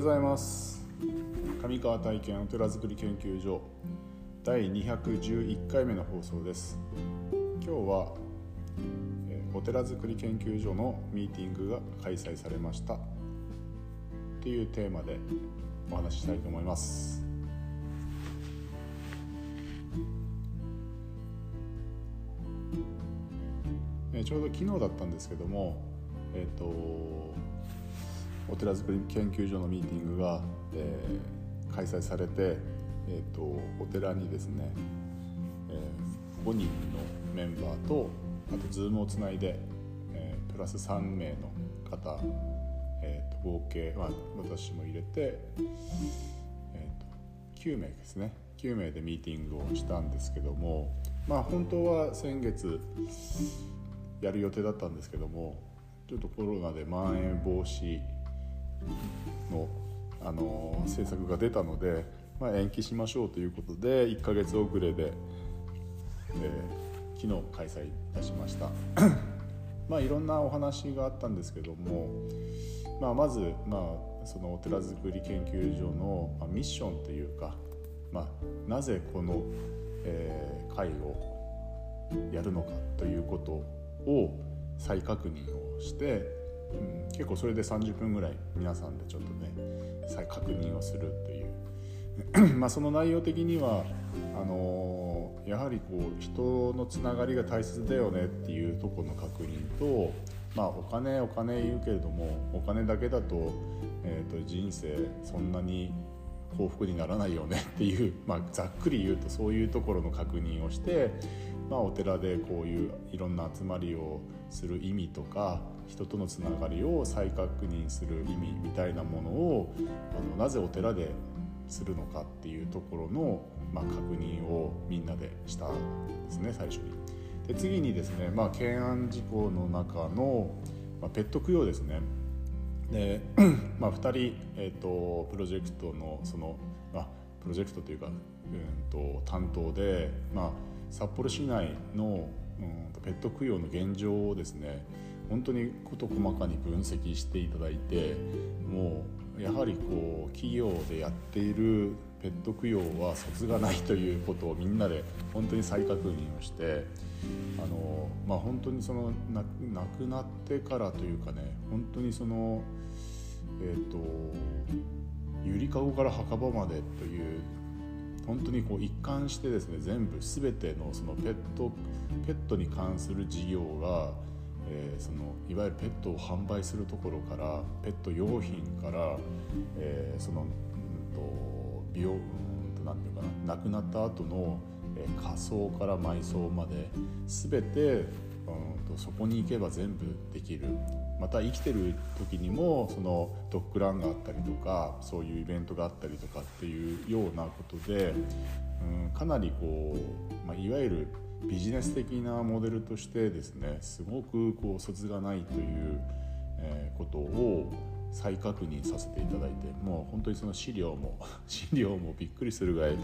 ございます。上川体験お寺づくり研究所第211回目の放送です。今日はお寺づくり研究所のミーティングが開催されました。というテーマでお話ししたいと思います。ちょうど昨日だったんですけどもえっ、ー、とお寺づくり研究所のミーティングが、えー、開催されて、えーと、お寺にですね、えー、5人のメンバーとあと Zoom をつないで、えー、プラス3名の方、えーと、合計、まあ、私も入れて、えーと、9名ですね。9名でミーティングをしたんですけどもまあ本当は先月やる予定だったんですけどもちょっとコロナでまん延防止の、あの政策が出たので、まあ、延期しましょうということで1ヶ月遅れで、えー、昨日開催いたしました。まあいろんなお話があったんですけども、まあ、まず、まあ、そのお寺づくり研究所の、まあ、ミッションというか、まあ、なぜこの、えー、会をやるのかということを再確認をしてうん、結構それで30分ぐらい皆さんでちょっとね再確認をするという。まあその内容的にはあのー、やはりこう人のつながりが大切だよねっていうとこの確認と、まあ、お金お金言うけれどもお金だけだと,、えー、と人生そんなに幸福にならないよねっていう、まあ、ざっくり言うとそういうところの確認をして、まあ、お寺でこういういろんな集まりをする意味とか人とのつながりを再確認する意味みたいなものをあのなぜお寺でするのかっていうところの、まあ、確認をみんなでしたんですね最初に。で次にですね、まあ、懸案事項の中の、まあ、ペット供養ですね。で、まあ、2人、えーと、プロジェクトのその、まあ、プロジェクトというか、うんと、担当で、まあ、札幌市内の、ペット供養の現状をですね本当に事細かに分析していただいてもうやはりこう企業でやっているペット供養は卒がないということをみんなで本当に再確認をしてあの、まあ、本当にその亡くなってからというかね本当にそのえっ、ー、とゆりかごから墓場までという本当にこう一貫してですね全部全てのそのペットペットに関する事業がえー、そのいわゆるペットを販売するところからペット用品から、えー、その、うんと、美容、うんと、なんていうかな亡くなった後の、えー、仮装から埋葬まで全て、うんと、そこに行けば全部できる。また生きてる時にもそのドッグランがあったりとかそういうイベントがあったりとかっていうようなことで、うん、かなりこう、まあ、いわゆるビジネス的なモデルとしてですねすごくこう卒がないという、えことを再確認させていただいてもう本当にその資料も 資料もびっくりするぐらい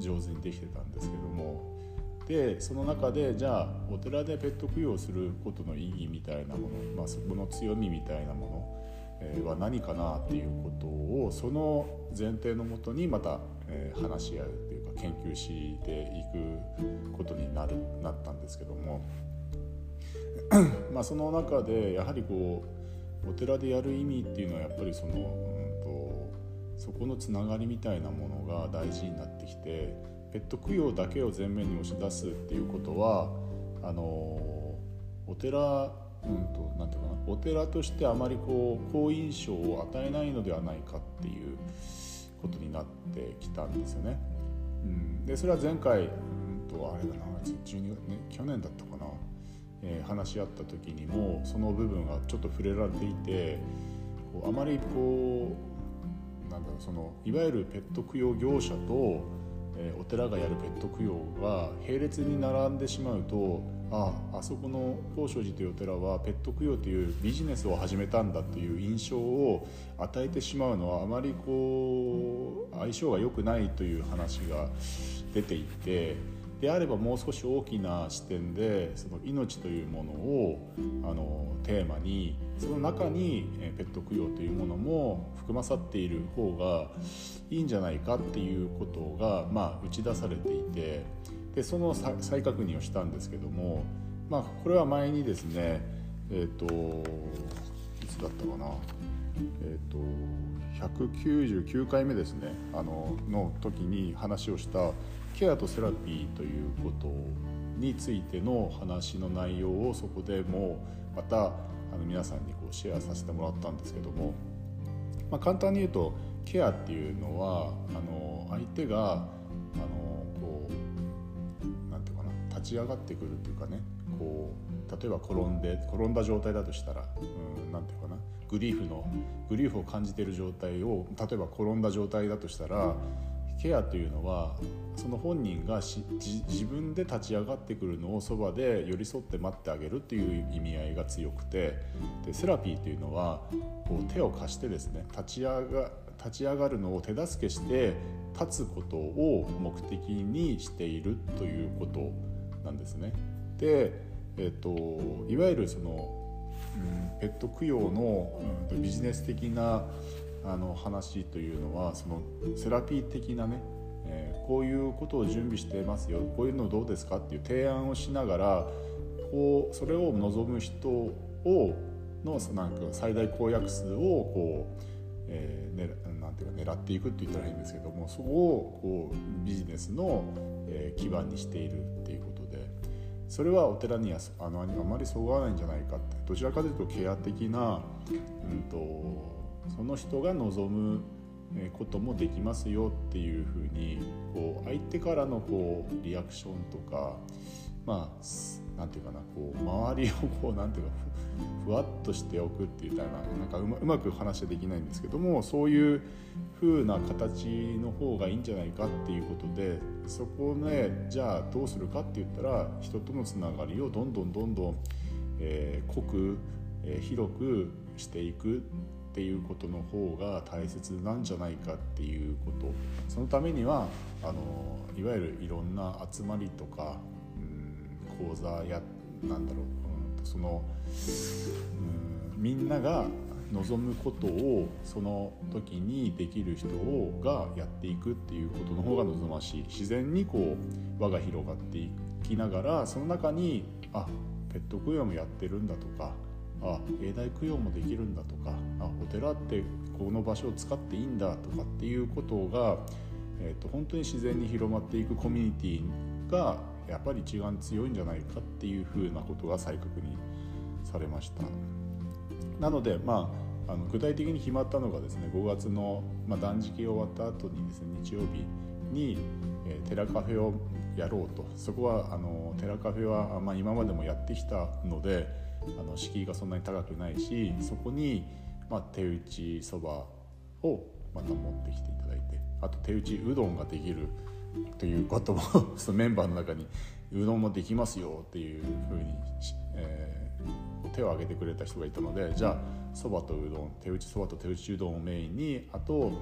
上手にできてたんですけどもでその中でじゃあお寺でペット供養することの意義みたいなもの、まあ、そこの強みみたいなものは何かなっていうことをその前提のもとにまた話し合うっていうか研究していくことになるなったんですけども。まあその中でやはりこうお寺でやる意味っていうのはやっぱりその、うんと、そこのつながりみたいなものが大事になってきてペット供養だけを前面に押し出すっていうことはあのお寺うんとなんていうかなお寺としてあまりこう好印象を与えないのではないかっていうことになってきたんですよね。うん、でそれは前回、うんとあれだな12ね、去年だったかな、えー、話し合った時にもその部分がちょっと触れられていてこうあまりこうなんだろうそのいわゆるペット供養業者と、え、お寺がやるペット供養が並列に並んでしまうとああそこの高尚寺というお寺はペット供養というビジネスを始めたんだという印象を与えてしまうのはあまりこう相性が良くないという話が出ていてであればもう少し大きな視点でその命というものをあのテーマにその中にペット供養というものも含まさっている方がいいんじゃないかっていうことが、まあ、打ち出されていてでその再確認をしたんですけども、まあ、これは前にですねえっ、ー、といつだったかなえっ、ー、と199回目ですねあのの時に話をしたケアとセラピーということについての話の内容をそこでもまたあの皆さんにこうシェアさせてもらったんですけども、まあ、簡単に言うとケアっていうのはあの相手があのこうなんていうかな立ち上がってくるっていうかねこう例えば転んで転んだ状態だとしたらうんていうかなグリーフのグリーフを感じている状態を例えば転んだ状態だとしたらケアというのはその本人が自分で立ち上がってくるのをそばで寄り添って待ってあげるっていう意味合いが強くてでセラピーというのはこう手を貸してですね立ち上が立ち上がるのを手助けして立つことを目的にしているということなんですね。で、えーと、いわゆるその、ペット供養の、ビジネス的なあの話というのはそのセラピー的なね、えー、こういうことを準備してますよこういうのどうですかっていう提案をしながらこうそれを望む人をのなんか最大公約数をこう、えーね、なんていうか狙っていくって言ったらいいんですけどもそこをこうビジネスの、えー、基盤にしているっていうことでそれはお寺にはあのあまりそぐわないんじゃないかってどちらかというとケア的な、うんとその人が望むこともできますよっていうふうにこう相手からのこうリアクションとかまあなんていうかなこう周りをこう なんていうかふわっとしておくっていうたいななんかうまうまく話はできないんですけどもそういう風な形の方がいいんじゃないかっていうことでそこねじゃあどうするかって言ったら人とのつながりをどんどんどんどん、えー、濃く、えー、広くしていく。っていうことの方が大切なんじゃないかっていうこと。そのためにはあのいわゆるいろんな集まりとか、うん、講座やなんだろう、うん、その、うん、みんなが望むことをその時にできる人をがやっていくっていうことの方が望ましい。自然にこう輪が広がっていきながらその中にあペット供養もやってるんだとかあ永代供養もできるんだとかあお寺ってこの場所を使っていいんだとかっていうことが、えーと、本当に自然に広まっていくコミュニティがやっぱり一番強いんじゃないかっていうふうなことが再確認されました。なのでまああの具体的に決まったのがですね5月の、まあ、断食終わった後にですね日曜日に、えー、寺カフェをやろうとそこはあの寺カフェは、まあ、今までもやってきたのであの敷居がそんなに高くないしそこに、まあ、手打ちそばをまた持ってきていただいてあと手打ちうどんができるということもそのメンバーの中にうどんもできますよっていうふうに、えー、手を挙げてくれた人がいたのでじゃあそばとうどん手打ちそばと手打ちうどんをメインにあと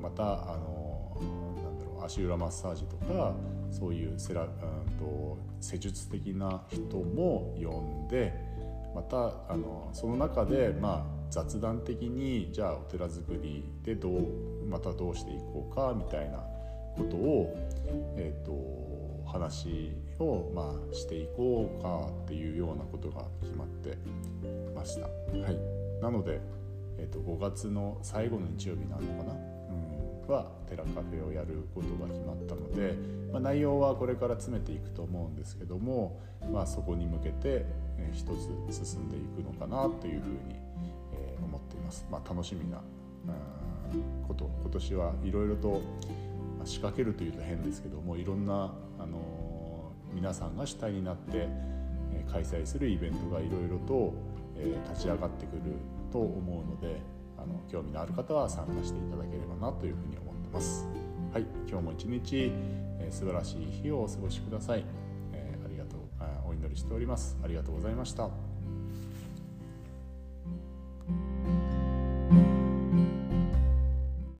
またあのなんだろう足裏マッサージとかそういうセラ、うんと施術的な人も呼んでまたあのその中で、まあ、雑談的にじゃあお寺作りでどうまたどうしていこうかみたいなことを、えーと、話を、まあ、していこうかっていうようなことが決まってました。はい、なので、えーと、5月の最後の日曜日なのかな、うん、は寺カフェをやることが決まったので、まあ、内容はこれから詰めていくと思うんですけども、まあ、そこに向けてえ一つ進んでいくのかなというふうに、え思っています。まあ、楽しみなこと今年はいろいろと仕掛けるというと変ですけどもいろんな、あの皆さんが主体になって開催するイベントがいろいろと、え立ち上がってくると思うのであの興味のある方は参加していただければなというふうに思ってます。はい、今日も一日、えー、素晴らしい日をお過ごしください。りしております。ありがとうございました。